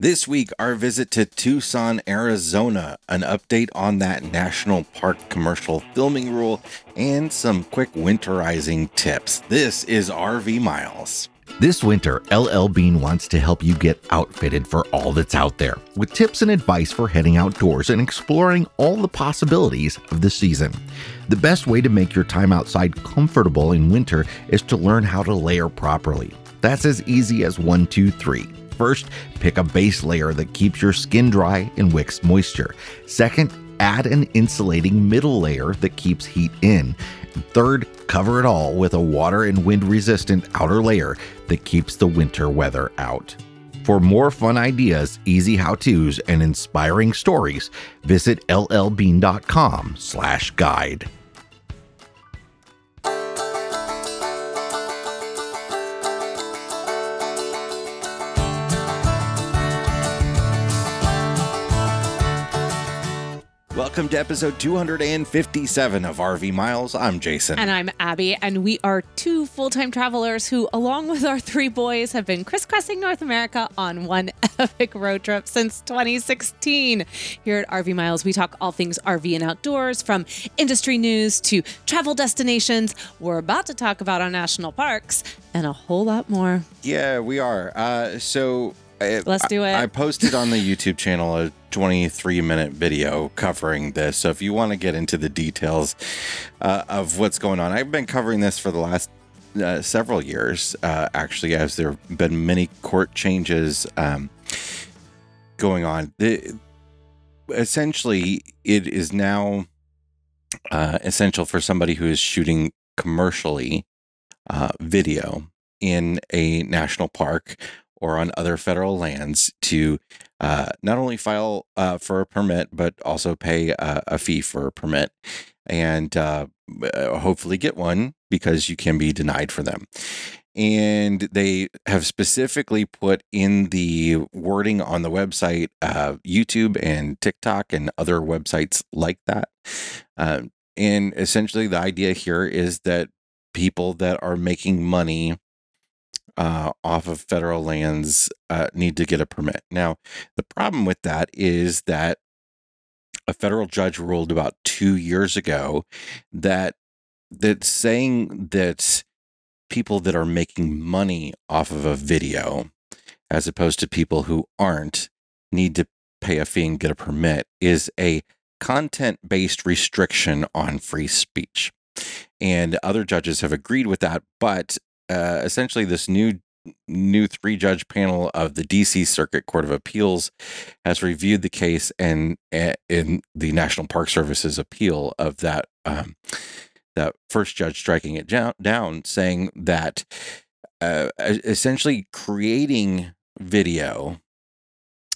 This week, our visit to Tucson, Arizona, an update on that national park commercial filming rule, and some quick winterizing tips. This is RV Miles. This winter, LL Bean wants to help you get outfitted for all that's out there with tips and advice for heading outdoors and exploring all the possibilities of the season. The best way to make your time outside comfortable in winter is to learn how to layer properly. That's as easy as one, two, three. First, pick a base layer that keeps your skin dry and wicks moisture. Second, add an insulating middle layer that keeps heat in. And third, cover it all with a water and wind resistant outer layer that keeps the winter weather out. For more fun ideas, easy how-tos, and inspiring stories, visit llbean.com Welcome to episode 257 of RV Miles. I'm Jason. And I'm Abby, and we are two full time travelers who, along with our three boys, have been crisscrossing North America on one epic road trip since 2016. Here at RV Miles, we talk all things RV and outdoors, from industry news to travel destinations. We're about to talk about our national parks and a whole lot more. Yeah, we are. Uh, so I- Let's do it. I, I posted on the YouTube channel a 23 minute video covering this. So if you want to get into the details uh, of what's going on, I've been covering this for the last uh, several years, uh, actually, as there have been many court changes um, going on. The, essentially, it is now uh, essential for somebody who is shooting commercially uh, video in a national park or on other federal lands to uh, not only file uh, for a permit, but also pay a, a fee for a permit and uh, uh, hopefully get one because you can be denied for them. And they have specifically put in the wording on the website, uh, YouTube and TikTok and other websites like that. Um, and essentially, the idea here is that people that are making money uh, off of federal lands uh, need to get a permit. Now, the problem with that is that a federal judge ruled about two years ago that that saying that people that are making money off of a video, as opposed to people who aren't, need to pay a fee and get a permit is a content based restriction on free speech. And other judges have agreed with that, but uh, essentially this new new three judge panel of the DC Circuit Court of Appeals has reviewed the case and in the National Park Service's appeal of that um, that first judge striking it down, down saying that uh, essentially creating video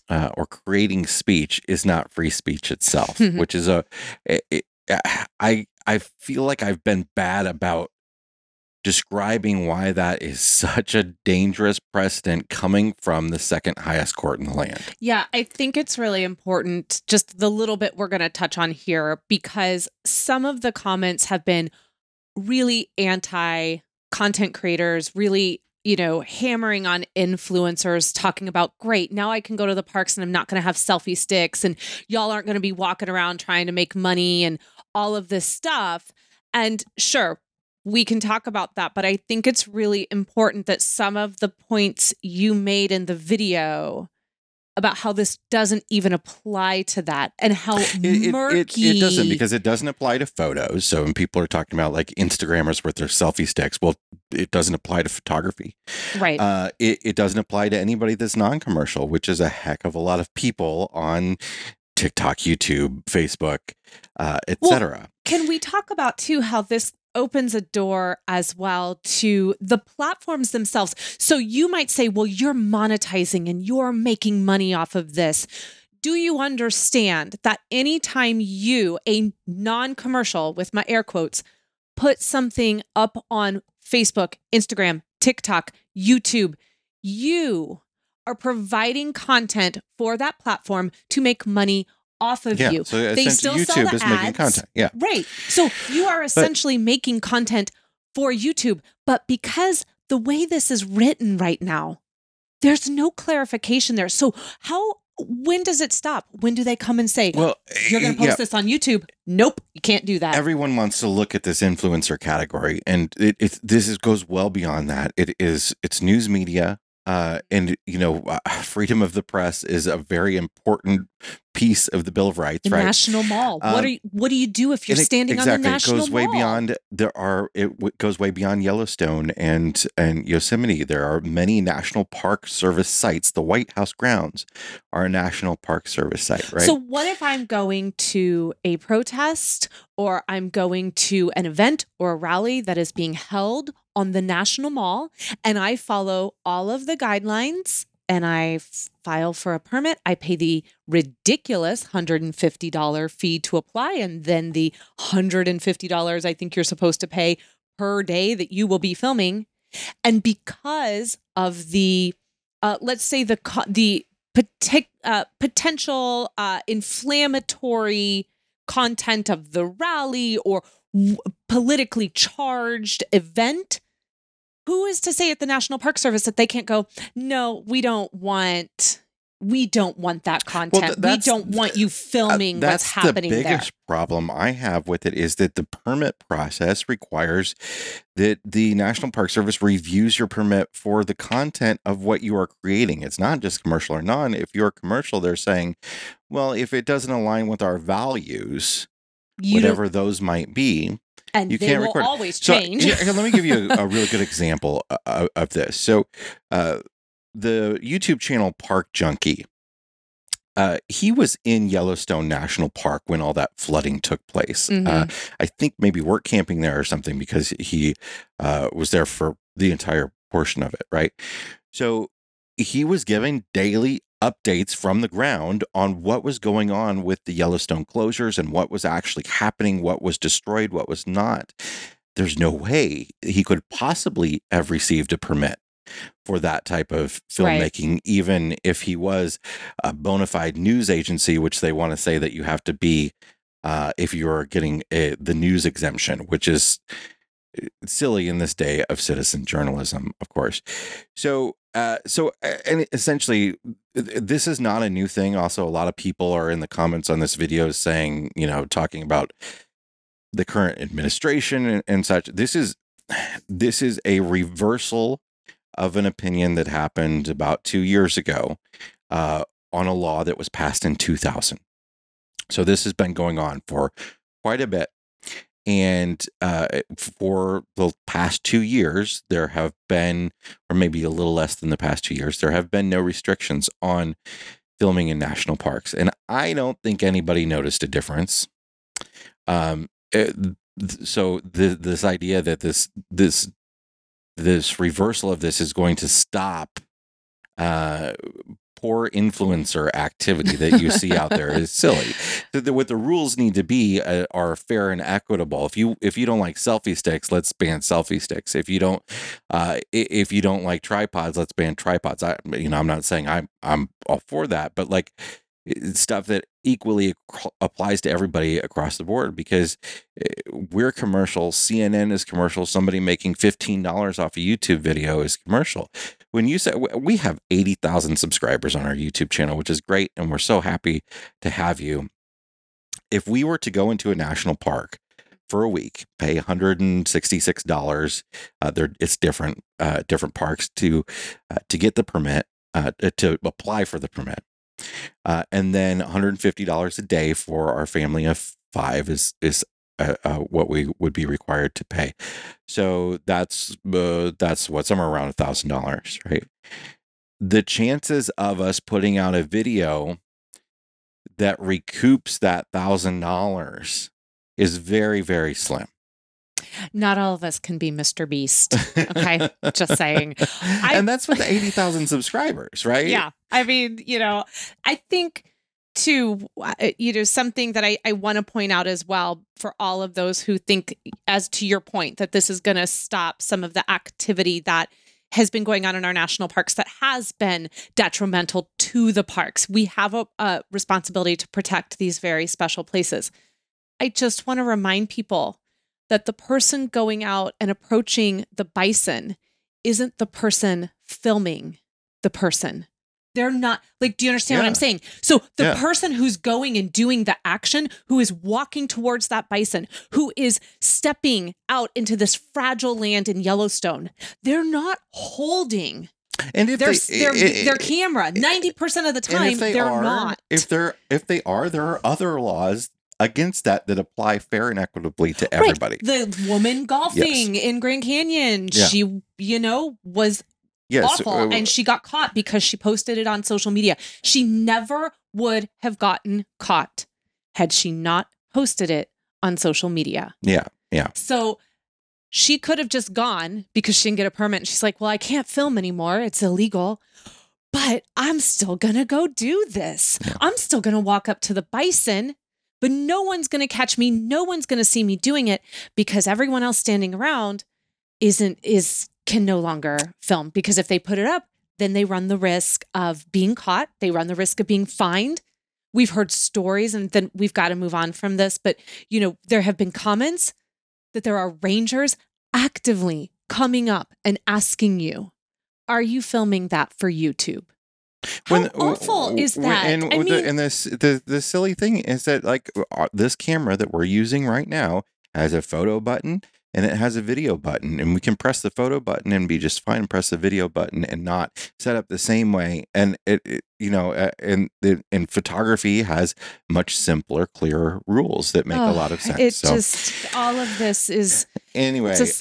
uh, or creating speech is not free speech itself, which is a it, it, I I feel like I've been bad about describing why that is such a dangerous precedent coming from the second highest court in the land. Yeah, I think it's really important, just the little bit we're going to touch on here, because some of the comments have been really anti content creators, really, you know, hammering on influencers, talking about, great, now I can go to the parks and I'm not going to have selfie sticks, and y'all aren't going to be walking around trying to make money and all of this stuff. And sure, we can talk about that, but I think it's really important that some of the points you made in the video about how this doesn't even apply to that and how It, it, murky it, it doesn't because it doesn't apply to photos. So when people are talking about like Instagrammers with their selfie sticks, well, it doesn't apply to photography. right Uh, it, it doesn't apply to anybody that's non-commercial, which is a heck of a lot of people on TikTok, YouTube, Facebook, uh, Well, etc. Can we talk about too how this opens a door as well to the platforms themselves? So you might say, well, you're monetizing and you're making money off of this. Do you understand that anytime you, a non commercial with my air quotes, put something up on Facebook, Instagram, TikTok, YouTube, you are providing content for that platform to make money off of yeah, you. so They still sell the is making ads. content. Yeah, Right. So you are essentially making content for YouTube, but because the way this is written right now, there's no clarification there. So how when does it stop? When do they come and say, Well, "You're going to post yeah, this on YouTube"? Nope, you can't do that. everyone wants to look at this influencer category, and it, it this is, goes well beyond that. It is it's news media, uh, and you know, uh, freedom of the press is a very important piece of the Bill of Rights, the right? National Mall. what Um, are you, what do you do if you're it- standing exactly. on the National Mall? It goes way Mall? beyond. There are. It w- goes way beyond Yellowstone and and Yosemite. There are many National Park Service sites. The White House grounds are a National Park Service site, right? So what if I'm going to a protest or I'm going to an event or a rally that is being held on the National Mall and I follow all of the guidelines and I file for a permit, I pay the ridiculous $150 fee to apply and then the $150 I think you're supposed to pay per day that you will be filming. And because of the uh, let's say the co- the uh, potential uh, inflammatory content of the rally or w- politically charged event, who is to say at the National Park Service that they can't go, no, we don't want. We don't want that content. we don't want you Uh, filming what's that's happening the there. biggest problem I have with it is that the permit process requires that the National Park Service reviews your permit for the content of what you are creating. It's not just commercial or non. If you're commercial, they're saying, well, if it doesn't align with our values, You whatever those might be, and you they can't will record always So change. here- here, let me give you a, a really good example uh, of, of this. So, uh, the YouTube channel Park Junkie, uh, he was in Yellowstone National Park when all that flooding took place. Uh, Mhm. I think maybe work camping there or something because he uh, was there for the entire portion of it, right? So he was giving daily updates from the ground on what was going on with the Yellowstone closures and what was actually happening, what was destroyed, what was not. There's no way he could possibly have received a permit for that type of Right. filmmaking, even if he was a bona fide news agency, which they want to say that you have to be uh, if you're getting a, the news exemption, which is uh, silly in this day of citizen journalism, of course. So, uh, so, and essentially, this is not a new thing. Also, a lot of people are in the comments on this video saying, you know, talking about the current administration and, and such. This is this is a reversal of an opinion that happened about two years ago uh, on a law that was passed in 2000. So this has been going on for quite a bit. And uh, for the past two years, there have been, or maybe a little less than the past two years, there have been no restrictions on filming in national parks. And I don't think anybody noticed a difference. Um, it- so the, this idea that this this this reversal of this is going to stop uh, poor influencer activity that you see out there is silly. The, the- what the rules need to be uh, are fair and equitable. If you if you don't like selfie sticks, let's ban selfie sticks. If you don't uh, if you don't like tripods, let's ban tripods. I you know I'm not saying I'm I'm all for that, but like stuff that equally applies to everybody across the board because eh, we're commercial. CNN is commercial. Somebody making fifteen dollars off a YouTube video is commercial. When you said we have eighty thousand subscribers on our YouTube channel, which is great, and we're so happy to have you. If we were to go into a national park for a week, pay one hundred and sixty six dollars, uh, there it's different uh, different parks to uh, to get the permit uh, to apply for the permit. Uh, and then $150 a day for our family of five is is uh, uh, what we would be required to pay. So that's uh, that's what somewhere around a thousand dollars, right? The chances of us putting out a video that recoups that thousand dollars is very very slim. Not all of us can be Mr. Beast. Okay, just saying. I- and that's with the eighty thousand subscribers, right? Yeah. I mean, you know, I think too, uh, you know, something that I, I want to point out as well for all of those who think, as to your point, that this is going to stop some of the activity that has been going on in our national parks that has been detrimental to the parks. We have a, a responsibility to protect these very special places. I just want to remind people that the person going out and approaching the bison isn't the person filming the person. They're not like, do you understand what I'm saying? So the Yeah. person who's going and doing the action, who is walking towards that bison, who is stepping out into this fragile land in Yellowstone, they're not holding And if their they, their, i- i- their camera. Eh, ninety percent of the time, they they're are, not. if they're if they are, there are other laws against that that apply fair and equitably to Right. everybody. The woman golfing in Grand Canyon, Yeah. she, you know, was Yes, awful uh, and she got caught because she posted it on social media. She never would have gotten caught had she not posted it on social media. yeah, yeah. So she could have just gone because she didn't get a permit. And she's like, Well, I can't film anymore. It's illegal. But I'm still going to go do this. Yeah. I'm still going to walk up to the bison, but no one's going to catch me. No one's going to see me doing it because everyone else standing around isn't, is, can no longer film because if they put it up, then they run the risk of being caught. They run the risk of being fined. We've heard stories and then we've got to move on from this. But, you know, there have been comments that there are rangers actively coming up and asking you, Are you filming that for YouTube? How When- awful is that? And, I the, mean, and this the the silly thing is that like uh, this camera that we're using right now has a photo button and it has a video button, and we can press the photo button and be just fine. and Press the video button and not set up the same way. And it, it you know, and and photography has much simpler, clearer rules that make a oh, lot of sense. It so just, all of this is, anyway, a uh, if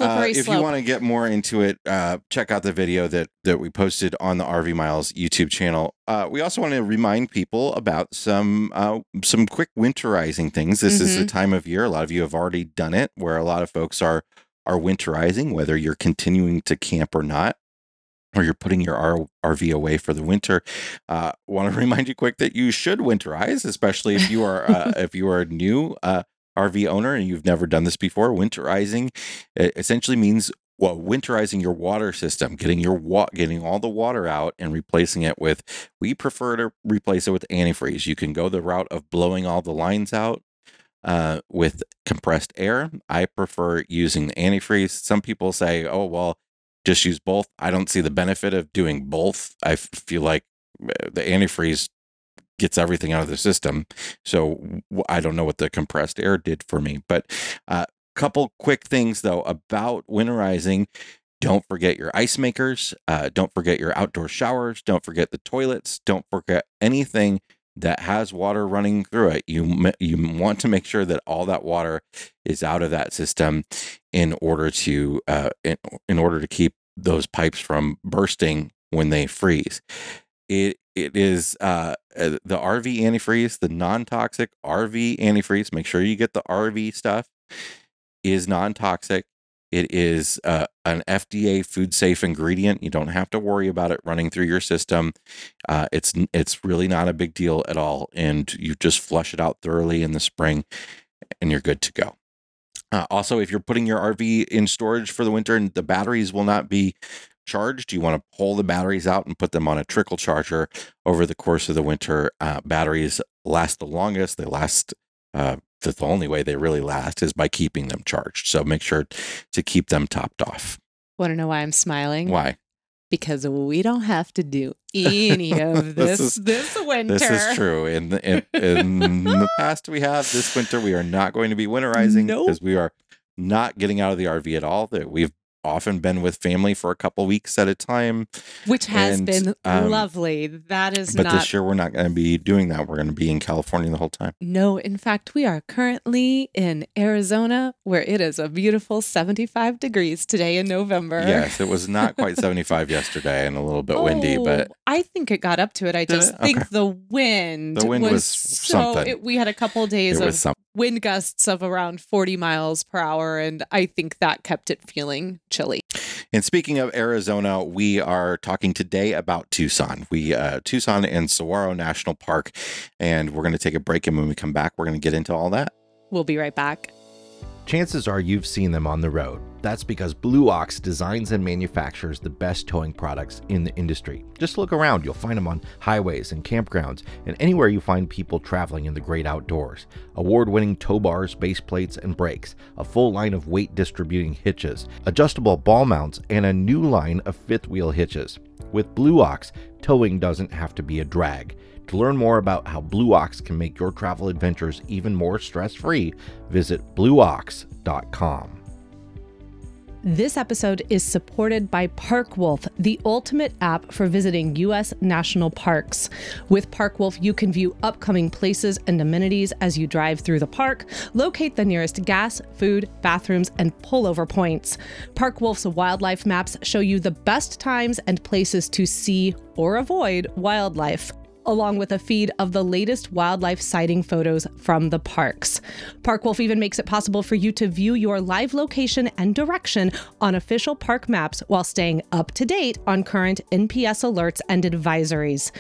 slope. you want to get more into it, uh, check out the video that that we posted on the RV Miles YouTube channel. Uh, we also want to remind people about some uh, some quick winterizing things. This is the Mhm. time of year. A lot of you have already done it, where a lot of folks are are winterizing, whether you're continuing to camp or not. Or you're putting your R- RV away for the winter. Uh, want to remind you quick that you should winterize, especially if you are uh, if you are a new uh, RV owner and you've never done this before. Winterizing essentially means well, winterizing your water system, getting your wa- getting all the water out and replacing it with. We prefer to replace it with antifreeze. You can go the route of blowing all the lines out uh, with compressed air. I prefer using antifreeze. Some people say, "Oh, well, just use both." I don't see the benefit of doing both. I feel like uh, the antifreeze gets everything out of the system. So I don't know what the compressed air did for me, but uh, couple quick things though about winterizing. Don't forget your ice makers. Uh, don't forget your outdoor showers. Don't forget the toilets. Don't forget anything that has water running through it. You you want to make sure that all that water is out of that system in order to uh, in, in order to keep those pipes from bursting when they freeze. It it is uh, uh, the RV antifreeze, the non-toxic RV antifreeze. Make sure you get the RV stuff. Is non-toxic. It is uh, an FDA food safe ingredient. You don't have to worry about it running through your system. Uh, it's it's really not a big deal at all, and you just flush it out thoroughly in the spring, and you're good to go. Uh, also, if you're putting your RV in storage for the winter and the batteries will not be charged, you want to pull the batteries out and put them on a trickle charger over the course of the winter. Uh, batteries last the longest. They last. The only way they really last is by keeping them charged. So make sure to keep them topped off. want to know why I'm smiling? Why? Because we don't have to do any of This this this, winter. This is true. In the, in, in the past, we have this winter. We are not going to be winterizing Nope. because we are not getting out of the RV at all. That we've often been with family for a couple weeks at a time. Which has And, been um, lovely. That is But not this year, we're not going to be doing that. We're going to be in California the whole time. No, in fact, we are currently in Arizona where it is a beautiful 75 degrees today in November. Yes, it was not quite 75 yesterday and a little bit windy, but Oh, I think it got up to it. I just it? think Okay. the wind The wind was so something. it, we had a couple days it of was. Wind gusts of around 40 miles per hour and I think that kept it feeling chilly. And speaking of Arizona, we are talking today about Tucson. We uh, Tucson and Saguaro National Park, and we're going to take a break. And when we come back, we're going to get into all that. We'll be right back. Chances are you've seen them on the road. That's because Blue Ox designs and manufactures the best towing products in the industry. Just look around, you'll find them on highways and campgrounds and anywhere you find people traveling in the great outdoors. Award winning tow bars, base plates, and brakes, a full line of weight distributing hitches, adjustable ball mounts, and a new line of fifth wheel hitches. With Blue Ox, towing doesn't have to be a drag. To learn more about how Blue Ox can make your travel adventures even more stress free, visit blueox.com. This episode is supported by ParkWolf, the ultimate app for visiting U.S. national parks. With ParkWolf, you can view upcoming places and amenities as you drive through the park, locate the nearest gas, food, bathrooms, and pullover points. ParkWolf's wildlife maps show you the best times and places to see or avoid wildlife along with a feed of the latest wildlife sighting photos from the parks. Parkwolf even makes it possible for you to view your live location and direction on official park maps while staying up to date on current NPS alerts and advisories.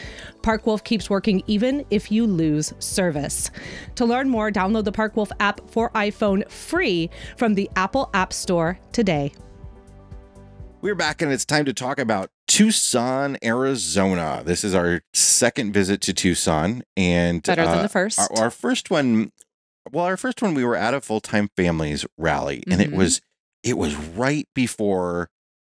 Parkwolf keeps working even if you lose service. To learn more, download the Parkwolf app for iPhone free from the Apple App Store today. We're back and it's time to talk about Tucson, Arizona. This is our second visit to Tucson and Better than uh, the first. Our, our first one well, our first one we were at a full-time families rally and it Mhm. was it was right before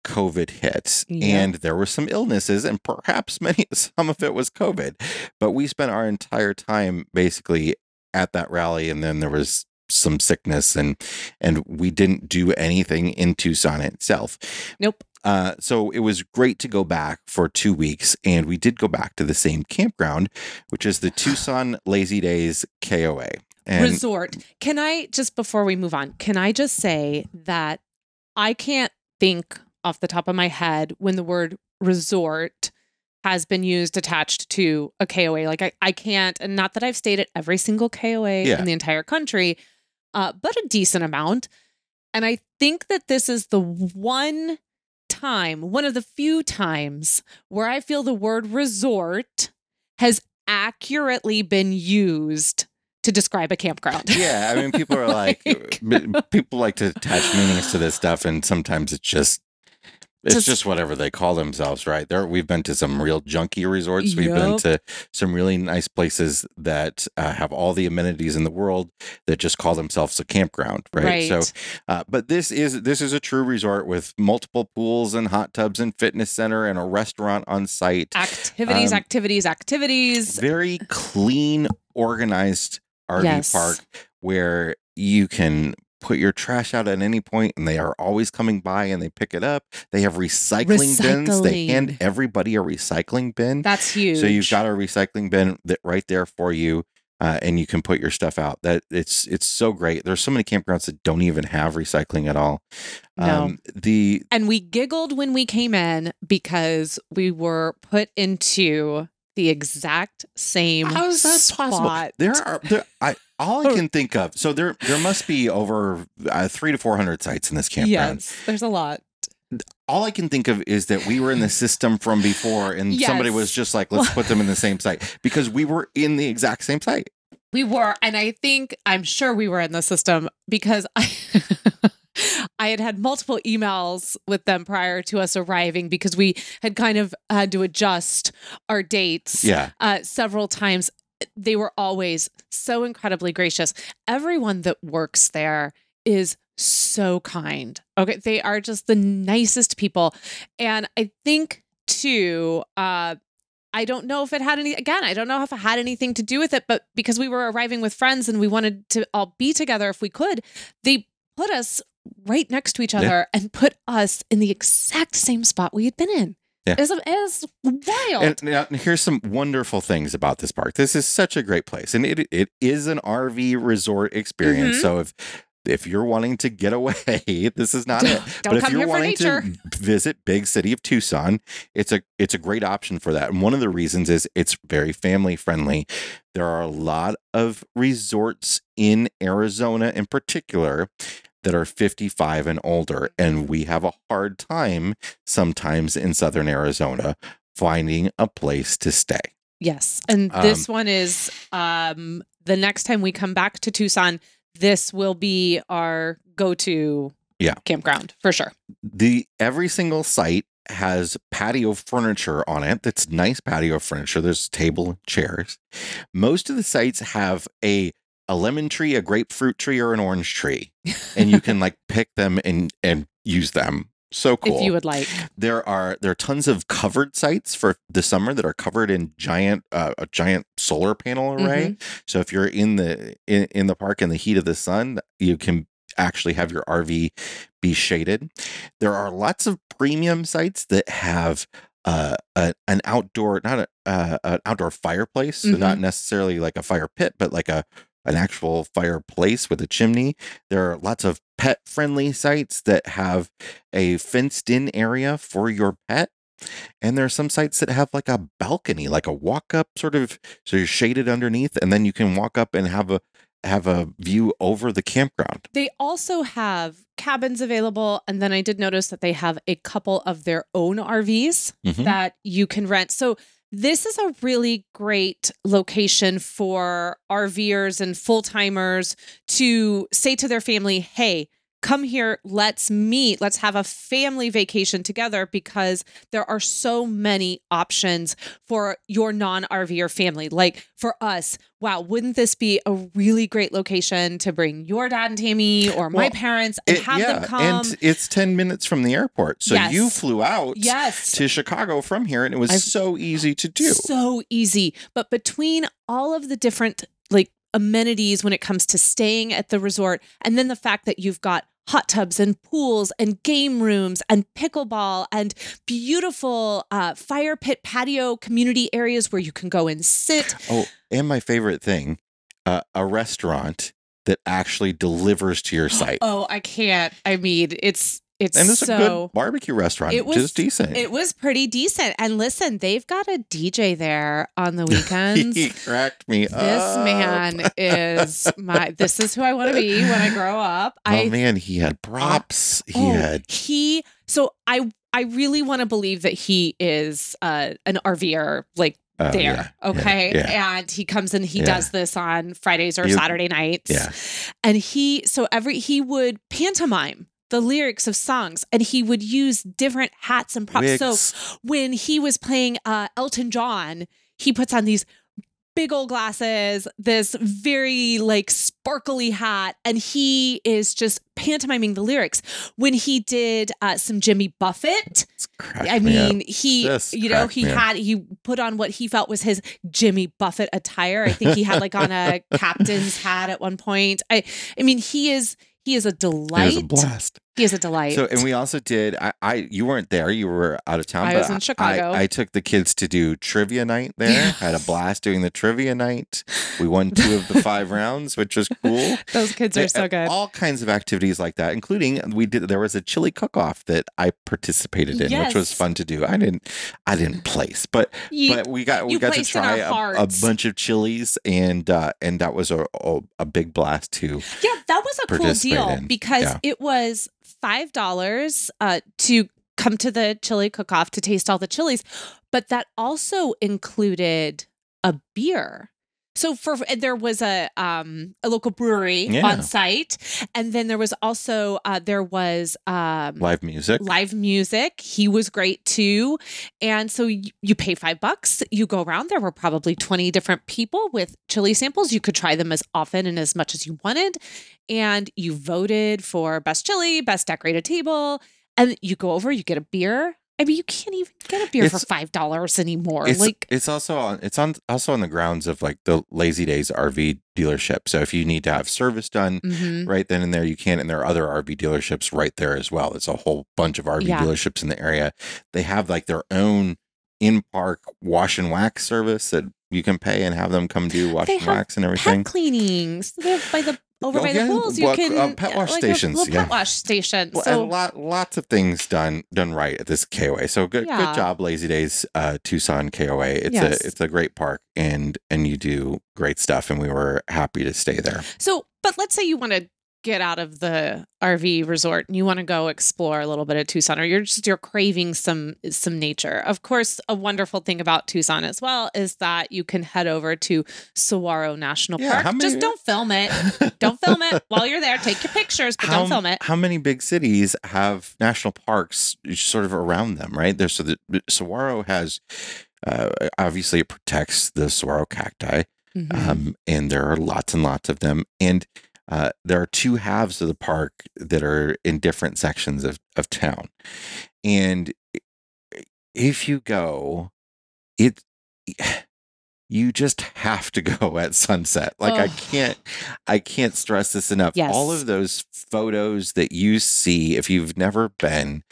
COVID hit Yeah. and there were some illnesses and perhaps many some of it was COVID. But we spent our entire time basically at that rally and then there was some sickness and and we didn't do anything in Tucson itself. Nope. Uh, so it was great to go back for two weeks, and we did go back to the same campground, which is the Tucson Lazy Days KOA. And resort. Can I just before we move on, can I just say that I can't think off the top of my head when the word resort has been used attached to a KOA. Like I, I can't, and not that I've stayed at every single KOA Yeah. in the entire country, uh, but a decent amount. And I think that this is the one time, one of the few times where I feel the word resort has accurately been used to describe a campground. yeah, I mean, people are like, m- people like to attach meanings to this stuff, and sometimes it's just. It's Just- just, whatever they call themselves, right? There, we've been to some real junky resorts. We've been to some really nice places that uh, have all the amenities in the world that just call themselves a campground, right? So, uh, but this is this is a true resort with multiple pools and hot tubs and fitness center and a restaurant on site. activities, Um, activities, activities. Very clean, organized RV Yes. park where you can put your trash out at any point and they are always coming by and they pick it up. They have recycling, bins. They hand everybody a recycling bin. That's huge. So you've got a recycling bin that right there for you. Uh, and you can put your stuff out. That it's it's so great. There's so many campgrounds that don't even have recycling at all. Um, the and we giggled when we came in because we were put into the exact same how is that spot. possible? There are there. I all I can think of. So there there must be over uh, three to four hundred sites in this campground. Yes, there's a lot. All I can think of is that we were in the system from before, and somebody was just like, "Let's put them in the same site," because we were in the exact same site. We were, and I think I'm sure we were in the system because I I had had multiple emails with them prior to us arriving because we had kind of had to adjust our dates Yeah, uh, several times. They were always so incredibly gracious. Everyone that works there is so kind. Okay. They are just the nicest people. And I think, too, uh, I don't know if it had any, again, I don't know if it had anything to do with it, but because we were arriving with friends and we wanted to all be together if we could, they put us right next to each Yeah. other and put us in the exact same spot we had been in. Yeah. It was, it was wild. and now here's some wonderful things about this park. This is such a great place, and it it is an RV resort experience. Mhm. So if if you're wanting to get away, this is not it. Don't but if come you're here wanting to visit big city of Tucson, it's a it's a great option for that. And one of the reasons is it's very family friendly. There are a lot of resorts in Arizona in particular that are 55 and older and we have a hard time sometimes in southern Arizona finding a place to stay. Yes. And Um, this one is um the next time we come back to Tucson, this will be our go-to Yeah. campground for sure. the every single site has patio furniture on it that's nice patio furniture there's table chairs most of the sites have a a lemon tree a grapefruit tree or an orange tree and you can like pick them and and use them So cool. if you would like. there are there are tons of covered sites for the summer that are covered in giant uh, a giant solar panel array. Mm-hmm. So if you're in the in, in the park in the heat of the sun, you can actually have your RV be shaded. There are lots of premium sites that have uh, a, an outdoor not a uh, an outdoor fireplace, so not Mm-hmm. necessarily like a fire pit, but like a an actual fireplace with a chimney. There are lots of pet friendly sites that have a fenced in area for your pet. And there are some sites that have like a balcony, like a walk up sort of so you're shaded underneath and then you can walk up and have a have a view over the campground. They also have cabins available. And then I did notice that they have a couple of their own RVs Mhm. that you can rent. So this is a really great location for RVers and full timers to say to their family, hey, come here, let's meet, let's have a family vacation together because there are so many options for your non RVer family. Like for us, wow, wouldn't this be a really great location to bring your dad and Tammy or my Well, parents and It- have them come? and it's 10 minutes from the airport. So you flew out yes. to Chicago from here and it was I've- so easy to do. So easy. But between all of the different like amenities when it comes to staying at the resort, and then the fact that you've got hot tubs and pools and game rooms and pickleball and beautiful uh, fire pit patio community areas where you can go and sit. Oh, and my favorite thing, uh, a restaurant that actually delivers to your site. Oh, I can't. I mean, it's it's and it's a good barbecue restaurant, It which is was- decent. it was pretty decent. And listen, they've got a DJ there on the weekends. he cracked me up. This man is my. This is who I want to be when I grow up. Oh I man, he had props. he oh, had he. So I I really want to believe that he is uh, an RVer like uh, there. yeah, yeah, okay, Yeah, and he comes and he Yeah. does this on Fridays or Saturday nights. yeah. and he so every he would pantomime the lyrics of songs and he would use different hats and props. So when he was playing uh, Elton John, he puts on these big old glasses, this very like sparkly hat, and he is just pantomiming the lyrics. When he did uh, some Jimmy Buffett, I me up. mean, he, Just you know, he me up. had, he put on what he felt was his Jimmy Buffett attire. I think he had like on a captain's hat at one point. I, I mean, he is, he is a it delight. was a blast. He is a delight. So, and we also did. I, I, you weren't there. You were out of town. I but was in Chicago. I, I took the kids to do trivia night there. I Had a blast doing the trivia night. We won two of the five rounds, which was cool. Those kids are so Uh, good. All kinds of activities like that, including we did. There was a chili cook-off that I participated in, which was fun to do. I didn't, I didn't place, but You- but we got we got to try a, a bunch of chilies, and uh, and that was a, a a big blast too. Yeah, that was a cool deal in. because Yeah. it was five dollars uh, to come to the chili cook-off to taste all the chilies, but that also included a beer. So for there was a um a local brewery Yeah. on site, and then there was also uh, there was um Live music. live music. He was great too. And so you, you pay five bucks, you go around. There were probably 20 different people with chili samples. You could try them as often and as much as you wanted. And you voted for best chili, best decorated table. And you go over, you get a beer. I mean, you can't even get a beer for five dollars anymore. It's, like it's also on it's on also on the grounds of like the Lazy Days RV dealership. So if you need to have service done mhm. right then and there, you can. And there are other RV dealerships right there as well. It's a whole bunch of RV Yeah. dealerships in the area. They have like their own in park wash and wax service that you can pay and have them come do wash They and wax and everything. pet cleanings They're by the over Oh, by yeah, the pools. You well, can uh, pet wash like stations, little yeah. pet wash station. Well, so lot, lots of things done done right at this KOA. So good Yeah. good job, Lazy Days uh, Tucson KOA. It's Yes. a it's a great park and and you do great stuff, and we were happy to stay there. So, but let's say you want to get out of the RV resort and you want to go explore a little bit of Tucson or you're just you're craving some some nature. Of course, a wonderful thing about Tucson as well is that you can head over to Saguaro National Yeah, Park. how just don't film it. don't film it while you're there. Take your pictures, but how, don't film it. How many big cities have national parks sort of around them, right? There's so the Saguaro has uh, obviously it protects the saguaro cacti, Mhm. um, and there are lots and lots of them. And uh, there are two halves of the park that are in different sections of, of town. And if you go, it you just have to go at sunset. Like I can't I can't stress this enough. All of those photos that you see if you've never been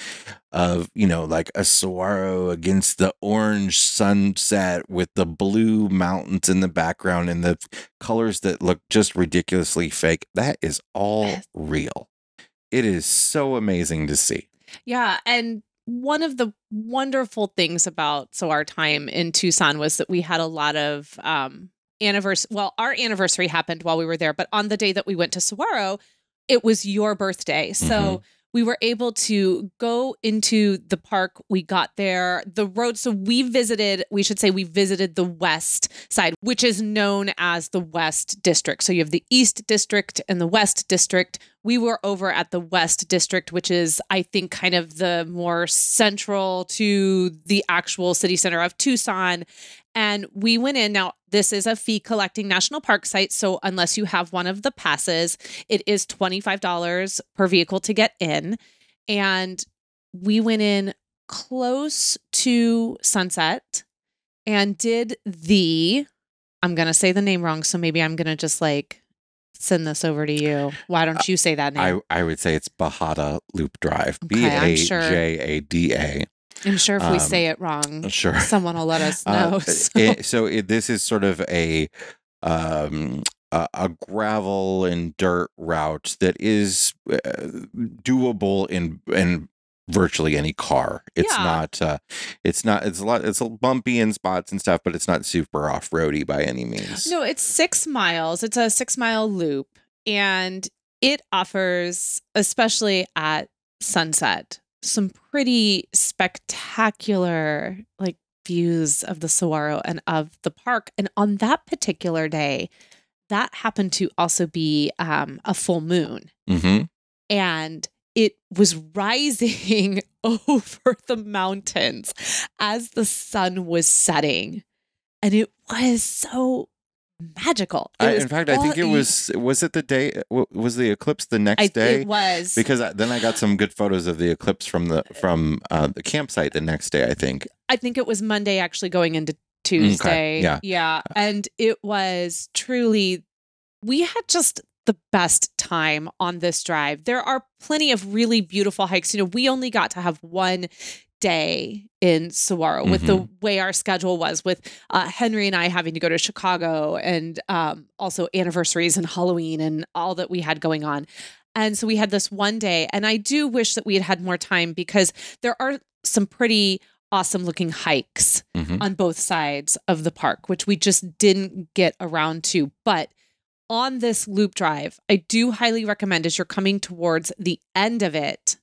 of, you know, like a saguaro against the orange sunset with the blue mountains in the background and the colors that look just ridiculously fake. That is all real. It is so amazing to see. Yeah, and one of the wonderful things about so our time in Tucson was that we had a lot of um anniversary well our anniversary happened while we were there but on the day that we went to Saguaro it was your birthday. So we were able to go into the park. We got there. The road so we visited we should say we visited the west side which is known as the west district. So you have the east district and the west district. We were over at the West District, which is, I think, kind of the more central to the actual city center of Tucson. And we went in. Now, this is a fee collecting national park site. So, unless you have one of the passes, it is $25 per vehicle to get in. And we went in close to sunset and did the, I'm going to say the name wrong. So, maybe I'm going to just like send this over to you. Why don't you say that name? I, I would say it's Bajada Loop Drive. B A. J A D A. I'm sure if we um, say it wrong, Sure. someone will let us Uh, know. so- it- so it, this is sort of a um a, a gravel and dirt route that is uh, doable in in virtually any car. It's Yeah. not uh it's not it's a lot it's a bumpy in spots and stuff, but it's not super off-roady by any means. no, it's six miles. It's a six mile loop, and it offers, especially at sunset, some pretty spectacular like views of the saguaro and of the park. And on that particular day, that happened to also be um, a full moon. hmm and it was rising over the mountains as the sun was setting and it was so magical I, in fact, I think it was was it the day was the eclipse the next I, day? it was because I, then I got some good photos of the eclipse from the from uh, the campsite the next day. I think. i think it was monday actually going into tuesday Okay. yeah. yeah and it was truly we had just the best time on this drive there are plenty of really beautiful hikes you know we only got to have one day in Saguaro with the way our schedule was with uh, Henry and I having to go to Chicago and um, also anniversaries and Halloween and all that we had going on. And so we had this one day and I do wish that we had had more time because there are some pretty awesome looking hikes Mhm. on both sides of the park, which we just didn't get around to. But on this loop drive, I do highly recommend as you're coming towards the end of it,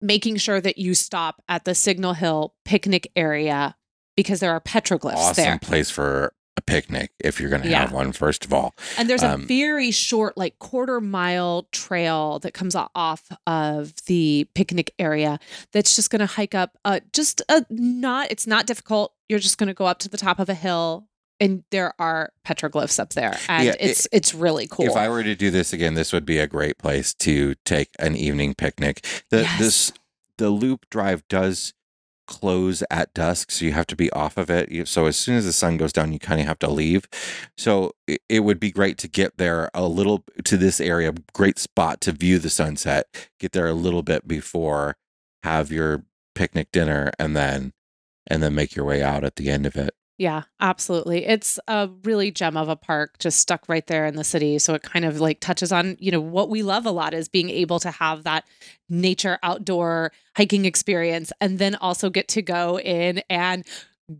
making sure that you stop at the Signal Hill picnic area because there are petroglyphs awesome there. place for a picnic if you're going to Yeah. have one. First of all, And there's a Um, very short, like quarter mile trail that comes off of the picnic area that's just going to hike up. Uh, just a not, it's not difficult. You're just going to go up to the top of a hill, and there are petroglyphs up there, and Yeah, it's it's really cool. if I were to do this again, this would be a great place to take an evening picnic. The Yes. this the loop drive does close at dusk, so you have to be off of it. So as soon as the sun goes down, you kind of have to leave. So it, it would be great to get there a little to this area, great spot to view the sunset. Get there a little bit before, have your picnic dinner, and then and then make your way out at the end of it. Yeah, absolutely. It's a really gem of a park just stuck right there in the city. So it kind of like touches on, you know, what we love a lot is being able to have that nature outdoor hiking experience and then also get to go in and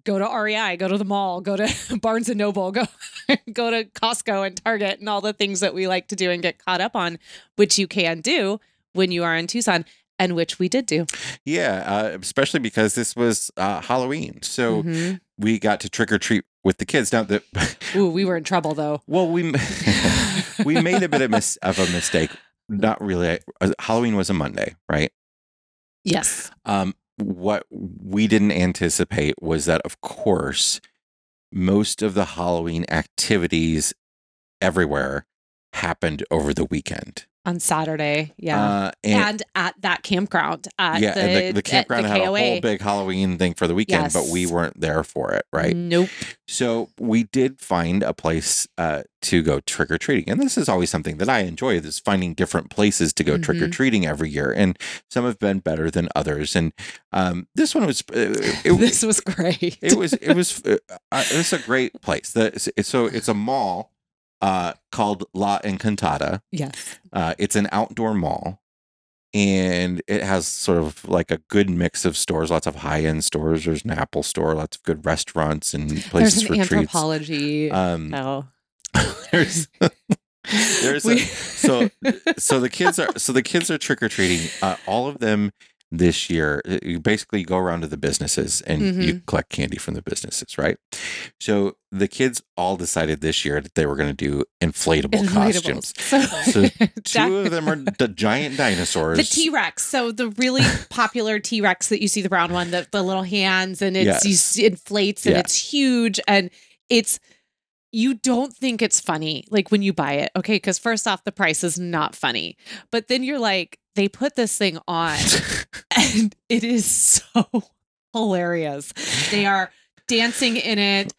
go to REI, go to the mall, go to Barnes and Noble, go go to Costco and Target and all the things that we like to do and get caught up on, which you can do when you are in Tucson and which we did do. Yeah, uh, especially because this was uh, Halloween, so Mhm. we got to trick or treat with the kids. Now that Ooh, we were in trouble though. well, we we made a bit of, mis- of a mistake. Not really. Uh, Halloween was a Monday, right? Yes. Um, what we didn't anticipate was that, of course, most of the Halloween activities everywhere happened over the weekend. On Saturday. Yeah. Uh, and, and, at that campground at yeah, the, and the, the campground the had a whole big Halloween thing for the weekend, but we weren't there for it, right? Nope. So we did find a place uh, to go trick or treating, and this is always something that I enjoy: is finding different places to go Mhm. trick or treating every year, and some have been better than others. And um, this one was uh, it, this was great. it was it was uh, uh, it was a great place. The, so it's a mall uh, called La Encantada. yes. Uh, it's an outdoor mall, and it has sort of like a good mix of stores. Lots of high end stores. There's an Apple store. Lots of good restaurants and places for treats. Anthropologie. Um, no. there's there's a, so so the kids are so the kids are trick or treating. Uh, all of them this year. uh, You basically go around to the businesses and Mm-hmm. you collect candy from the businesses, right? So the kids all decided this year that they were going to do inflatable, costumes. Inflatables. So Two of them are the giant dinosaurs. the T Rex. So the really popular T Rex that you see, the brown one, the, the little hands, and it's Yes. you it inflates and Yeah. it's huge and it's you don't think it's funny like when you buy it, okay? Because first off, the price is not funny, but then you're like, they put this thing on, and it is so hilarious. They are dancing in it,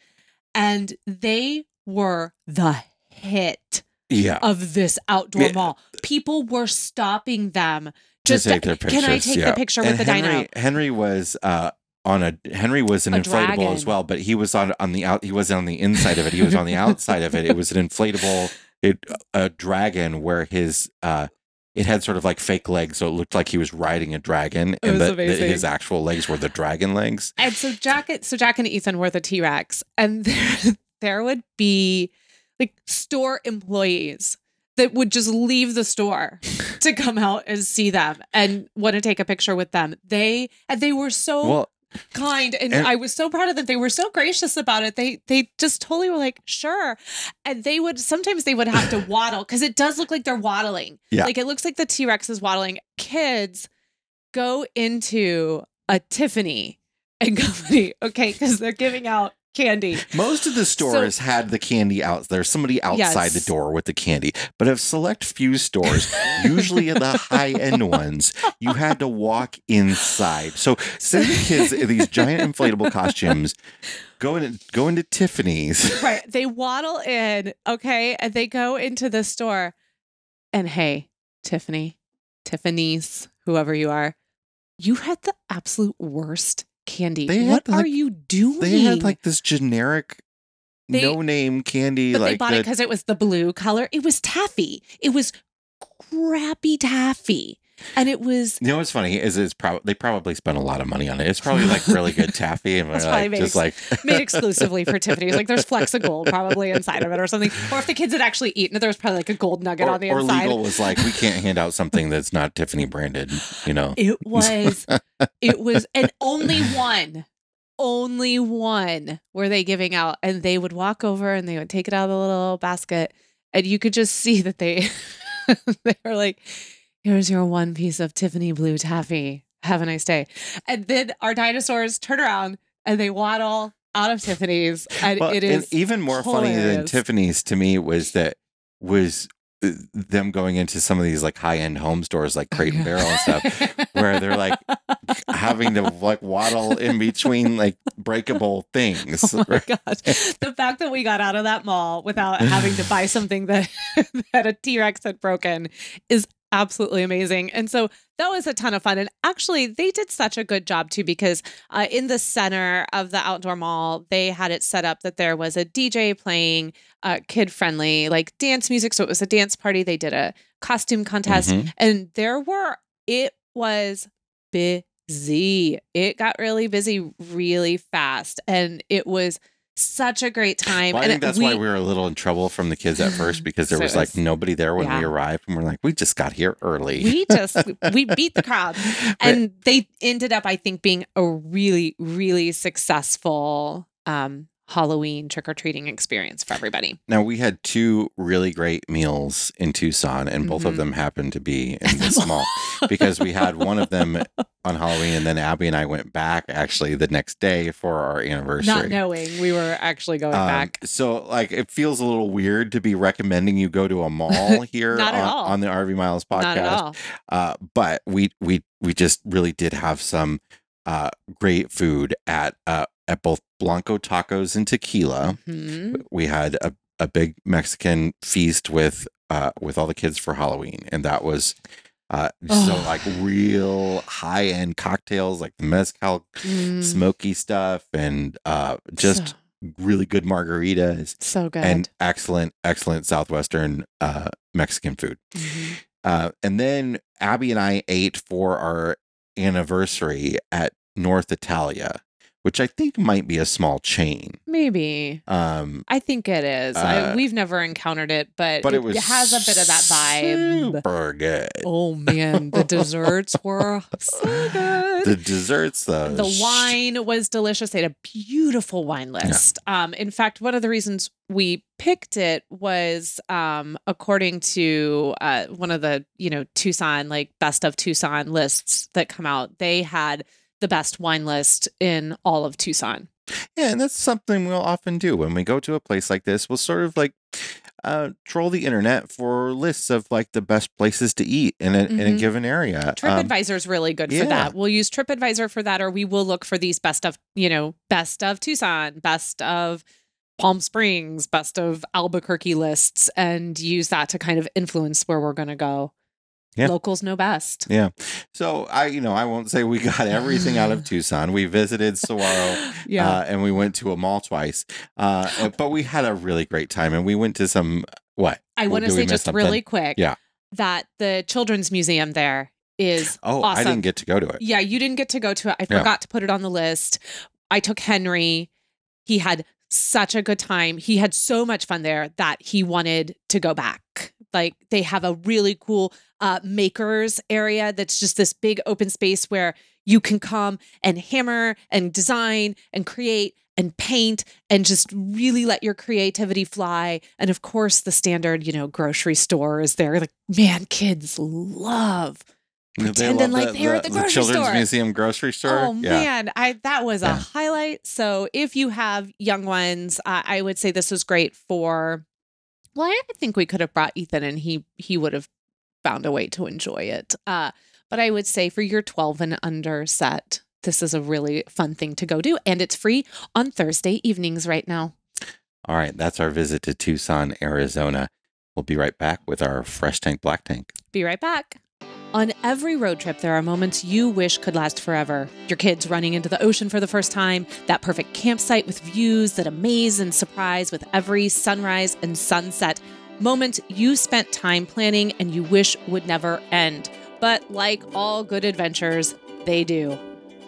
and they were the hit yeah. of this outdoor Yeah. mall. People were stopping them to just take their Can I take yeah. the picture And with the Henry, dino? Henry was uh, on a Henry was an A inflatable dragon. as well, but he was on on the out. He wasn't on the inside of it. He was on the outside of it. It was an inflatable it, a dragon where his uh, it had sort of like fake legs, so it looked like he was riding a dragon, and was that amazing. his actual legs were the dragon legs. And so Jack, so Jack and Ethan were the T Rex, and there, there would be like store employees that would just leave the store to come out and see them and want to take a picture with them. They and they were so Well, kind and, and- I was so proud of them. They were so gracious about it. They they just totally were like, sure. And they would sometimes they would have to waddle because it does look like they're waddling. Yeah. Like it looks like the T-Rex is waddling. Kids go into a Tiffany and company, okay, because they're giving out candy. most of the stores had the candy out. There's somebody outside Yes. the door with the candy, but a select few stores, usually the high end ones, you had to walk inside. So send the kids these giant inflatable costumes, go in, go into Tiffany's. right. They waddle in, okay, and they go into the store. And hey, Tiffany, Tiffany's, whoever you are, you had the absolute worst candy. They had, what are like- you doing? They had like this generic, They- no name candy, but like they bought it because it was the blue color. It was taffy. It was crappy taffy. And it was You know what's funny is it's probably they probably spent a lot of money on it. It's probably like really good taffy, and we're like, made just like made exclusively for Tiffany's. Like there's flecks of gold probably inside of it or something. Or if the kids had actually eaten it, there was probably like a gold nugget or, on the or inside. legal was like, we can't hand out something that's not Tiffany branded. You know, It was, it was, and only one, only one were they giving out. And they would walk over and they would take it out of the little basket. And you could just see that they, they were like, here's your one piece of Tiffany blue taffy. Have a nice day. And then our dinosaurs turn around and they waddle out of Tiffany's. And Well, it and even more funny than. Tiffany's to me was that was them going into some of these like high end home stores like Crate and Barrel and stuff, where they're like having to like waddle in between like breakable things. Oh my gosh. The fact that we got out of that mall without having to buy something that that a T-Rex had broken is absolutely amazing. And so that was a ton of fun. And actually, they did such a good job too because uh, in the center of the outdoor mall, they had it set up that there was a DJ playing uh, kid friendly, like dance music. So it was a dance party. They did a costume contest, Mhm. and there were, it was busy. It got really busy really fast. And it was such a great time. Well, I and think that's why we were a little in trouble from the kids at first because there So was like nobody there when we arrived, and we're like, we just got here early. we just we beat the crowd and they ended up i think being a really really successful um Halloween trick or treating experience for everybody. Now we had two really great meals in Tucson, and both of Mhm. them happened to be in this mall because we had one of them on Halloween, and then Abby and I went back actually the next day for our anniversary. Not knowing we were actually going Um, back. So, like, it feels a little weird to be recommending you go to a mall here on, on the RV Miles podcast. Not at all. Uh, but we we we just really did have some uh, great food at uh, at both Blanco Tacos and Tequila. Mhm. We had a, a big Mexican feast with uh, with all the kids for Halloween, and that was. Uh, so Oh. like real high end cocktails like the mezcal Mm. smoky stuff and uh just so, really good margaritas so good. and excellent excellent southwestern uh mexican food Mhm. uh and then abby and i ate for our anniversary at north italia which i think might be a small chain Maybe. um I think it is. Uh, I, we've never encountered it, but, but it, was has a bit of that vibe. super good Oh man, the desserts were so good. the desserts though the wine was delicious. They had a beautiful wine list. Um, in fact, one of the reasons we picked it was um, according to uh, one of the you know Tucson like best of Tucson lists that come out. They had the best wine list in all of Tucson. Yeah, and that's something we'll often do when we go to a place like this. We'll sort of like uh, troll the internet for lists of like the best places to eat in a, in a Mhm. given area. Um, TripAdvisor is really good yeah. for that. We'll use TripAdvisor for that, or we will look for these best of, you know, best of Tucson, best of Palm Springs, best of Albuquerque lists, and use that to kind of influence where we're going to go. Yeah. Locals know best. yeah. So I, you know, I won't say we got everything out of Tucson. We visited Saguaro. Yeah. Uh, and we went to a mall twice. Uh, but we had a really great time, and we went to some what? I want to say just something? really quick Yeah. that the Children's Museum there is Oh, I didn't get to go to it. Yeah, you didn't get to go to it. I Yeah. forgot to put it on the list. I took Henry. He had such a good time. He had so much fun there that he wanted to go back. Like they have a really cool uh, makers area that's just this big open space where you can come and hammer and design and create and paint and just really let your creativity fly. And of course, the standard, you know, grocery store is there. Like, man, kids love pretending like they're at the grocery Children's store. Museum grocery store. Oh yeah. man, I that was Yeah. a highlight. So if you have young ones, uh, I would say this was great for. Well, I think we could have brought Ethan, and he he would have found a way to enjoy it. Uh, but I would say for your twelve and under set, this is a really fun thing to go do, and it's free on Thursday evenings right now. All right, that's our visit to Tucson, Arizona. We'll be right back with our fresh tank black tank. Be right back. On every road trip, there are moments you wish could last forever. Your kids running into the ocean for the first time, that perfect campsite with views that amaze and surprise with every sunrise and sunset. Moments you spent time planning and you wish would never end. But like all good adventures, they do.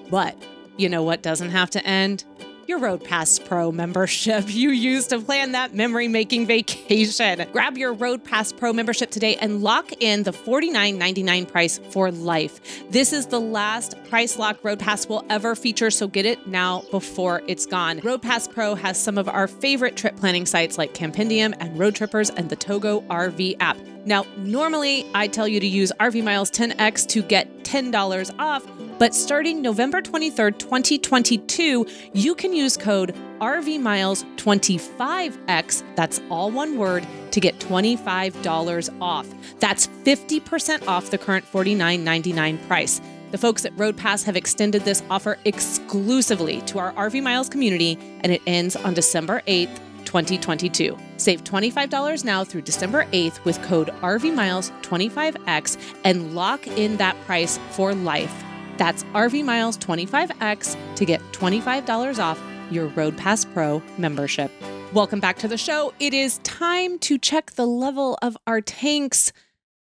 But you know what doesn't have to end? Your Road Pass Pro membership you use to plan that memory making vacation. Grab your Road Pass Pro membership today and lock in the $49.99 price for life. This is the last price lock Road Pass will ever feature, so get it now before it's gone. Road Pass Pro has some of our favorite trip planning sites like Campendium and Roadtrippers and the Togo RV app. Now, normally I tell you to use RV Miles 10X to get $10 off, but starting November 23rd, 2022, you can use code RV Miles 25X, that's all one word, to get $25 off. That's 50% off the current $49.99 price. The folks at Road Pass have extended this offer exclusively to our RV Miles community, and it ends on December 8th, 2022. Save $25 now through December 8th with code RVMiles25X and lock in that price for life. That's RV Miles 25X to get $25 off your Road Pass Pro membership. Welcome back to the show. It is time to check the level of our tanks.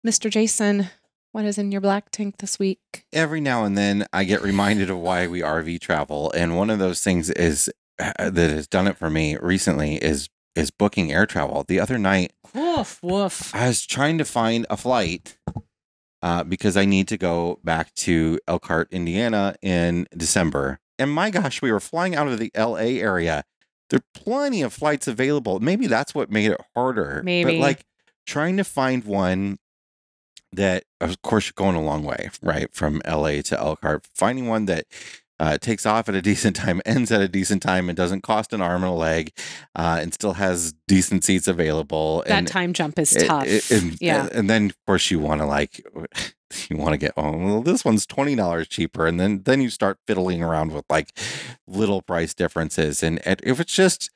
Mr. Jason, what is in your black tank this week? Every now and then, I get reminded of why we RV travel, and one of those things is that has done it for me recently is is booking air travel. The other night, Woof, woof. I was trying to find a flight uh, because I need to go back to Elkhart, Indiana in December. And my gosh, we were flying out of the LA area there are plenty of flights available. Maybe that's what made it harder. Maybe. But like trying to find one that, of course, you're going a long way, right? From LA to Elkhart. Finding one that uh, takes off at a decent time, ends at a decent time, and doesn't cost an arm and a leg, uh, and still has decent seats available. that and time jump is it- tough. it- and, yeah. and then of course you want to like you want to get oh well this one's twenty dollars cheaper, and then then you start fiddling around with like little price differences, and it, it was just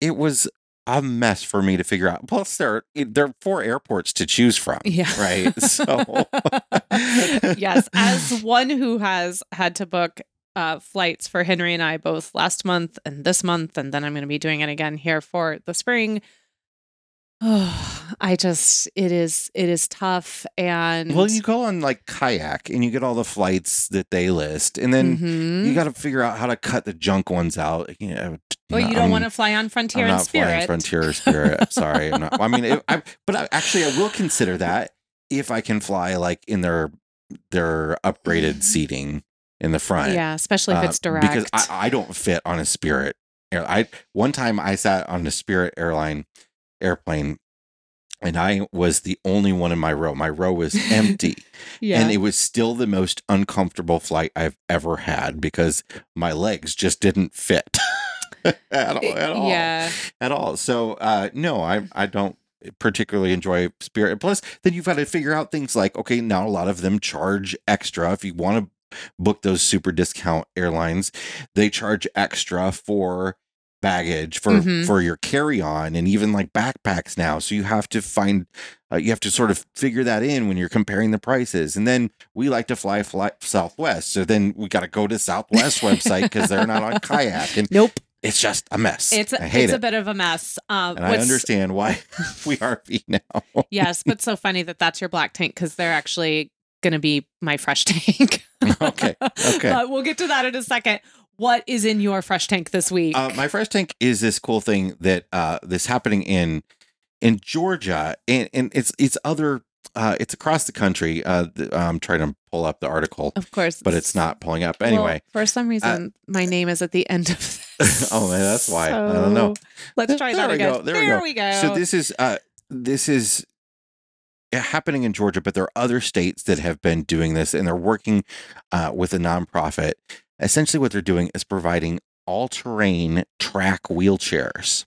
it was a mess for me to figure out. Plus there are, there are four airports to choose from, Yeah. right? So yes, as one who has had to book uh, flights for Henry and I both last month and this month, and then I'm going to be doing it again here for the spring. Oh, I just it is it is tough and well, you go on like kayak and you get all the flights that they list, and then. Mhm. You got to figure out how to cut the junk ones out. You know, well, you I'm- don't want to fly on Frontier I'm and Spirit. Frontier or Spirit. Sorry, I'm not. I mean, it, I, but I, actually, I will consider that if I can fly like in their their upgraded seating in the front. Yeah, especially if Uh, it's direct. because I, I don't fit on a Spirit. Air, I one time I sat on a Spirit airline airplane. And I was the only one in my row. My row was empty. yeah. And it was still the most uncomfortable flight I've ever had because my legs just didn't fit at all. At all Yeah. at all. So uh no, I I don't particularly enjoy Spirit. Plus, then you've got to figure out things like okay, now a lot of them charge extra if you want to book those super discount airlines. They charge extra for baggage for Mhm. for your carry-on and even like backpacks now so you have to find uh, you have to sort of figure that in when you're comparing the prices and then we like to fly, fly southwest so then we got to go to southwest website because they're not on kayak and Nope. it's just a mess It's hate it's it a bit of a mess. Um, and I understand why we RV now. yes, but so funny that that's your black tank because they're actually going to be my fresh tank. Okay, okay. But we'll get to that in a second. What is in your fresh tank this week? Uh, my fresh tank is this cool thing that uh, this happening in in Georgia, and, and it's it's other uh, it's across the country. Uh, the, I'm trying to pull up the article, of course, but it's not pulling up Well, anyway. for some reason, my name is at the end of this. Oh, man, that's why. I don't know. Let's try There that again. go, there we go. go. So this is uh, this is happening in Georgia, but there are other states that have been doing this, and they're working uh, with a nonprofit. Essentially, what they're doing is providing all-terrain track wheelchairs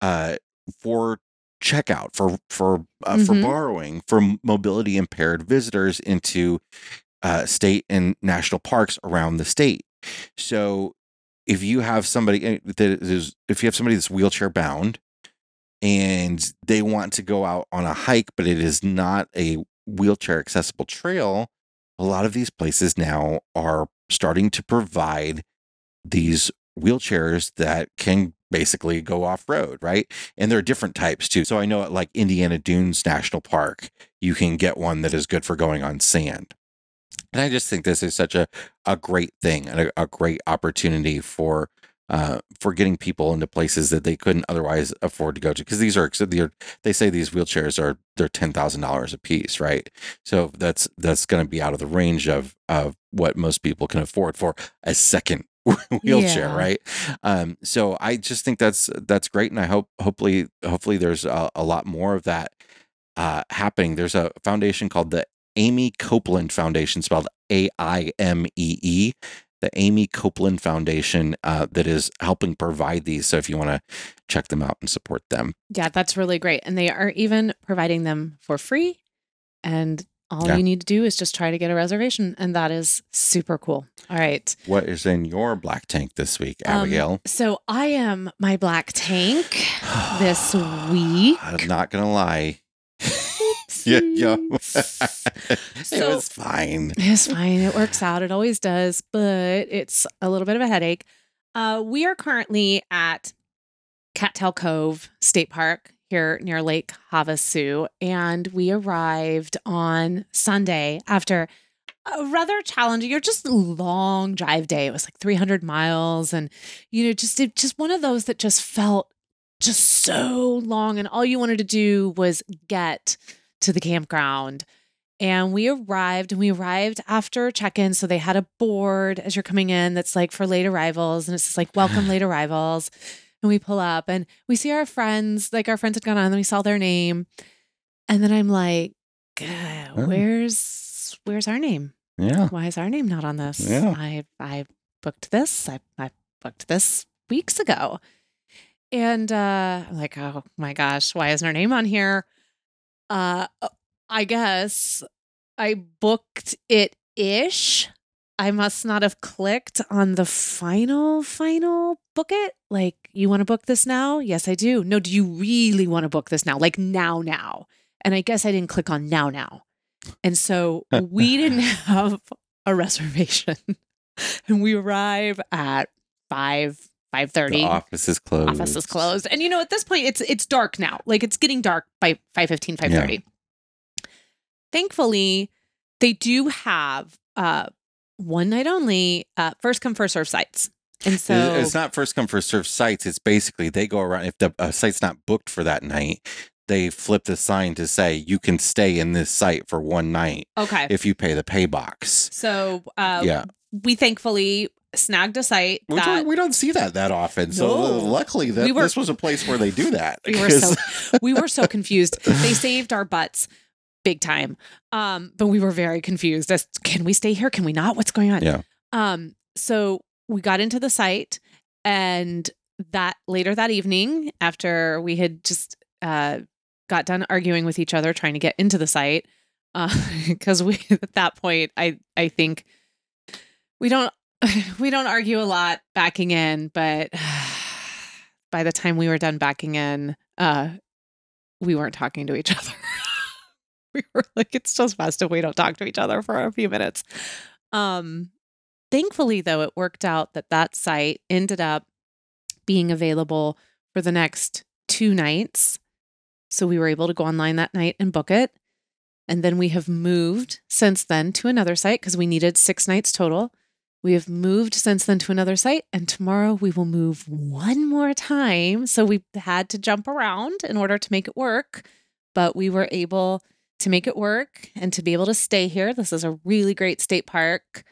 uh, for checkout for for uh, for Mhm. borrowing for mobility impaired visitors into uh, state and national parks around the state. So, if you have somebody eh, that is, if you have somebody that's wheelchair bound, and they want to go out on a hike, but it is not a wheelchair accessible trail, a lot of these places now are starting to provide these wheelchairs that can basically go off road, right? And there are different types too. So I know at like Indiana Dunes National Park, you can get one that is good for going on sand. And I just think this is such a, a great thing and a, a great opportunity for uh, for getting people into places that they couldn't otherwise afford to go to because these are they're- say these wheelchairs are they're ten thousand dollars a piece, right? So that's that's going to be out of the range of of what most people can afford for a second wheelchair, Yeah. right? Um, so I just think that's that's great, and I hope hopefully hopefully there's a, a lot more of that uh, happening. There's a foundation called the Aimee Copeland Foundation, spelled A I M E E the Aimee Copeland Foundation uh, that is helping provide these. So if you want to check them out and support them, yeah, that's really great, and they are even providing them for free. And all Yeah. you need to do is just try to get a reservation, and that is super cool. All right. what is in your black tank this week, Um, Abigail? So I am my black tank this week. I'm not gonna lie. Yeah, yeah. it So- was fine. It's fine. It works out. It always does, but it's a little bit of a headache. Uh, we are currently at Cattail Cove State Park here near Lake Havasu, and we arrived on Sunday after a rather challenging or just long drive day. It was like 300 miles, and you know, just it, just one of those that just felt just so long, and all you wanted to do was get to the campground. And we arrived and we arrived after check in. So they had a board as you're coming in that's like for late arrivals. And it's just like, welcome late arrivals. and we pull up and we see our friends, like our friends had gone on, and we saw their name. And then I'm like, "Uh, Oh. where's where's our name? Yeah. Why is our name not on this? Yeah. I I booked this. I I booked this weeks ago. And uh I'm like, oh my gosh, why isn't our name on here? Uh I guess I booked it ish. I must not have clicked on the final, final book it. Like, you want to book this now? Yes, I do. No, do you really want to book this now? Like, now, now. And I guess I didn't click on now, now. And so we didn't have a reservation. and we arrive at 5, 5.30 office is closed. office is closed. And you know, at this point, it's it's dark now. Like it's getting dark by 5.15, 5.30. Thankfully, they do have uh one night only, uh first come, first serve sites. And so it's not first come first serve sites. It's basically they go around. If the uh, site's not booked for that night, they flip the sign to say you can stay in this site for one night okay. if you pay the pay box. so uh yeah, we thankfully snagged a site Which that we don't see that that often. So No. luckily, that We were- this was a place where they do that. we were so we were so confused. They saved our butts big time. Um, but we were very confused as can we stay here? Can we not? What's going on? Yeah. Um, so we got into the site and that later that evening, after we had just uh got done arguing with each other trying to get into the site, uh, because we at that point I I think we don't we don't argue a lot backing in, but by the time we were done backing in, uh, we weren't talking to each other. we were like, it's just best if we don't talk to each other for a few minutes. Um, thankfully, though, it worked out that that site ended up being available for the next two nights. So we were able to go online that night and book it. And then we have moved since then to another site because we needed six nights total. We have moved since then to another site, and tomorrow we will move one more time. So we had to jump around in order to make it work, but we were able to make it work and to be able to stay here. This is a really great state park,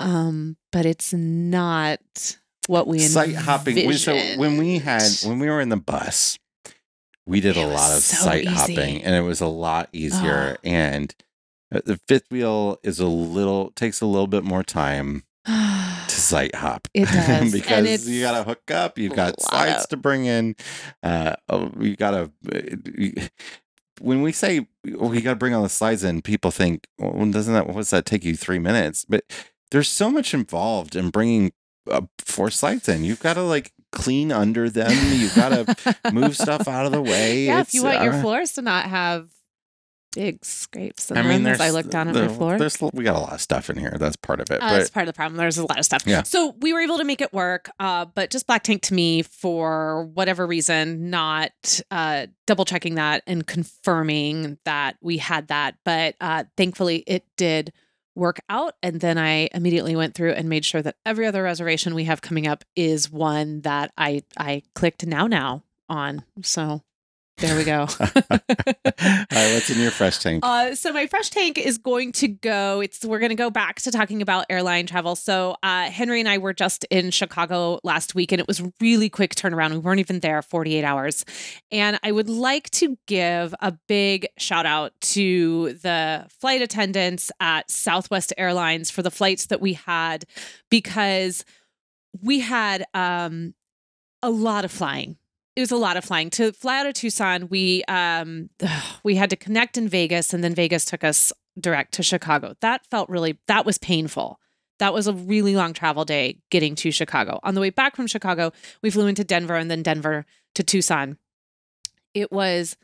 um, but it's not what we site hopping. We, so when we had when we were in the bus, we did It a lot of so site easy. hopping, and it was a lot easier. Oh. And uh, the fifth wheel is a little takes a little bit more time to site hop. It does, because you got to hook up. You've got slides of- to bring in. Uh, oh, you got to. When we say you got to bring all the slides in, people think, well, doesn't that what's that take you three minutes? But there's so much involved in bringing uh, four slides in. You've got to like clean under them. You've got to move stuff out of the way. Yeah, if you want your uh, floors to not have big scrapes I mean, as I look down at my floor. There's, we got a lot of stuff in here. That's part of it. Uh, but that's part of the problem. There's a lot of stuff. Yeah. So we were able to make it work, uh, but just Black Tank to me for whatever reason, not uh, double checking that and confirming that we had that. But uh, thankfully, it did work out. And then I immediately went through and made sure that every other reservation we have coming up is one that I I clicked now now on. So there we go. all right, what's in your fresh tank? Uh, so my fresh tank is going to go. It's we're going to go back to talking about airline travel. So uh, Henry and I were just in Chicago last week, and it was really quick turnaround. We weren't even there 48 hours, and I would like to give a big shout out to the flight attendants at Southwest Airlines for the flights that we had because we had um, a lot of flying it was a lot of flying. To fly out of tucson we um we had to connect in vegas and then vegas took us direct to chicago. That felt really that was painful. That was a really long travel day getting to chicago. On the way back from chicago we flew into denver and then denver to tucson. It was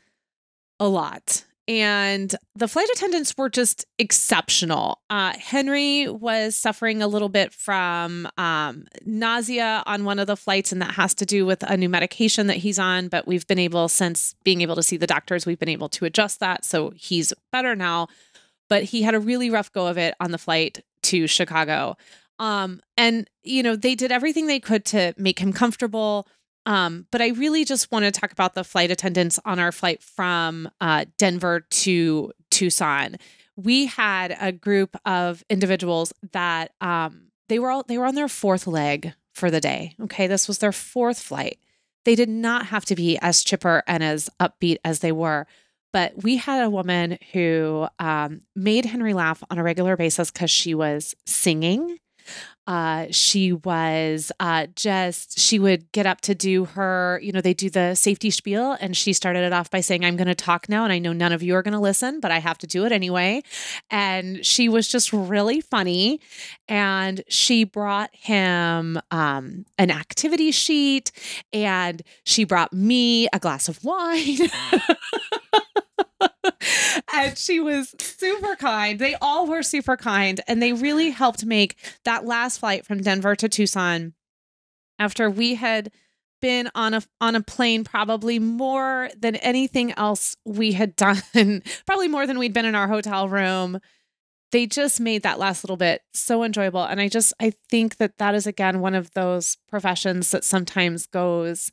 a lot and the flight attendants were just exceptional. Uh, Henry was suffering a little bit from um, nausea on one of the flights, and that has to do with a new medication that he's on. But we've been able, since being able to see the doctors, we've been able to adjust that. So he's better now. But he had a really rough go of it on the flight to Chicago. Um, and, you know, they did everything they could to make him comfortable. Um, but I really just want to talk about the flight attendants on our flight from uh, Denver to Tucson. We had a group of individuals that um, they were all they were on their fourth leg for the day. Okay, this was their fourth flight. they did not have to be as chipper and as upbeat as they were. But we had a woman who um, made Henry laugh on a regular basis because she was singing uh, she was uh, just, she would get up to do her, you know, they do the safety spiel. And she started it off by saying, I'm going to talk now. And I know none of you are going to listen, but I have to do it anyway. And she was just really funny. And she brought him um, an activity sheet and she brought me a glass of wine. and she was super kind. They all were super kind, and they really helped make that last flight from Denver to Tucson after we had been on a on a plane probably more than anything else we had done probably more than we'd been in our hotel room they just made that last little bit so enjoyable and i just i think that that is again one of those professions that sometimes goes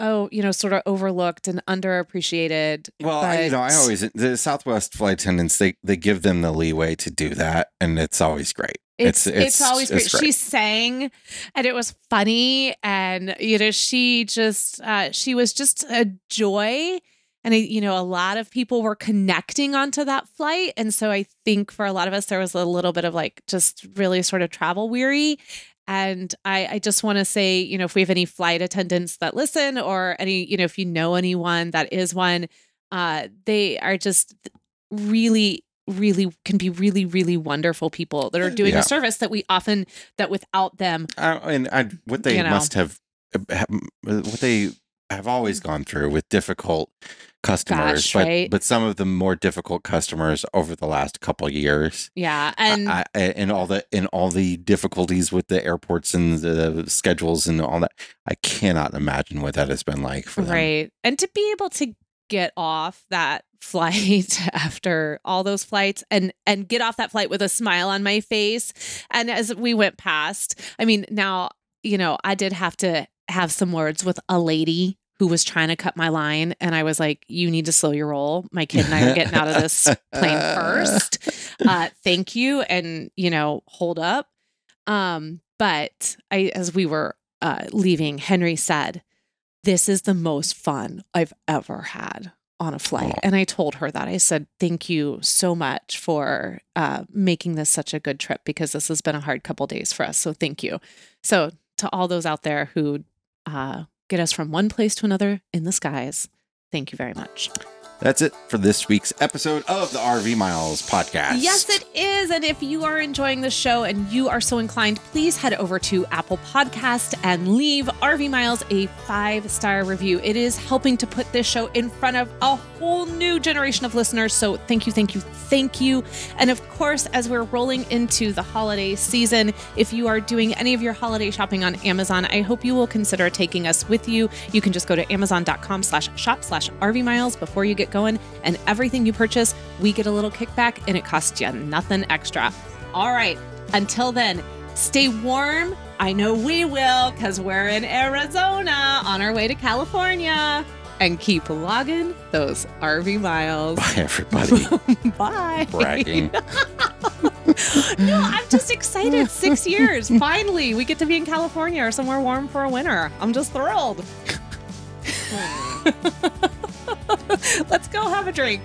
oh, you know, sort of overlooked and underappreciated. Well, but... you know, I always the Southwest flight attendants they they give them the leeway to do that, and it's always great. It's it's, it's, it's always great. great. She sang, and it was funny, and you know, she just uh, she was just a joy. And you know, a lot of people were connecting onto that flight, and so I think for a lot of us, there was a little bit of like just really sort of travel weary, and I, I just want to say, you know, if we have any flight attendants that listen or any, you know, if you know anyone that is one, uh, they are just really really can be really really wonderful people that are doing yeah. a service that we often that without them uh, and I, what they you know, must have, have what they have always gone through with difficult customers, Gosh, but right? but some of the more difficult customers over the last couple years. Yeah, and I, I, and all the and all the difficulties with the airports and the schedules and all that. I cannot imagine what that has been like for them. Right, and to be able to get off that flight after all those flights and and get off that flight with a smile on my face and as we went past i mean now you know i did have to have some words with a lady who was trying to cut my line. And I was like, you need to slow your roll. My kid and I are getting out of this plane first. Uh, thank you. And, you know, hold up. Um, but I, as we were uh, leaving, Henry said, this is the most fun I've ever had on a flight. And I told her that. I said, Thank you so much for uh, making this such a good trip because this has been a hard couple days for us. So thank you. So, to all those out there who uh, get us from one place to another in the skies. Thank you very much. That's it for this week's episode of the RV Miles podcast. Yes, it is. And if you are enjoying the show and you are so inclined, please head over to Apple Podcast and leave RV Miles a five star review. It is helping to put this show in front of a whole new generation of listeners. So thank you, thank you, thank you. And of course, as we're rolling into the holiday season, if you are doing any of your holiday shopping on Amazon, I hope you will consider taking us with you. You can just go to amazon.com slash shop slash RV Miles before you get going. And everything you purchase, we get a little kickback and it costs you nothing extra. All right, until then, stay warm. I know we will because we're in Arizona on our way to California. And keep logging those RV miles. Bye, everybody. Bye. Bragging. no, I'm just excited. Six years. Finally, we get to be in California or somewhere warm for a winter. I'm just thrilled. Let's go have a drink.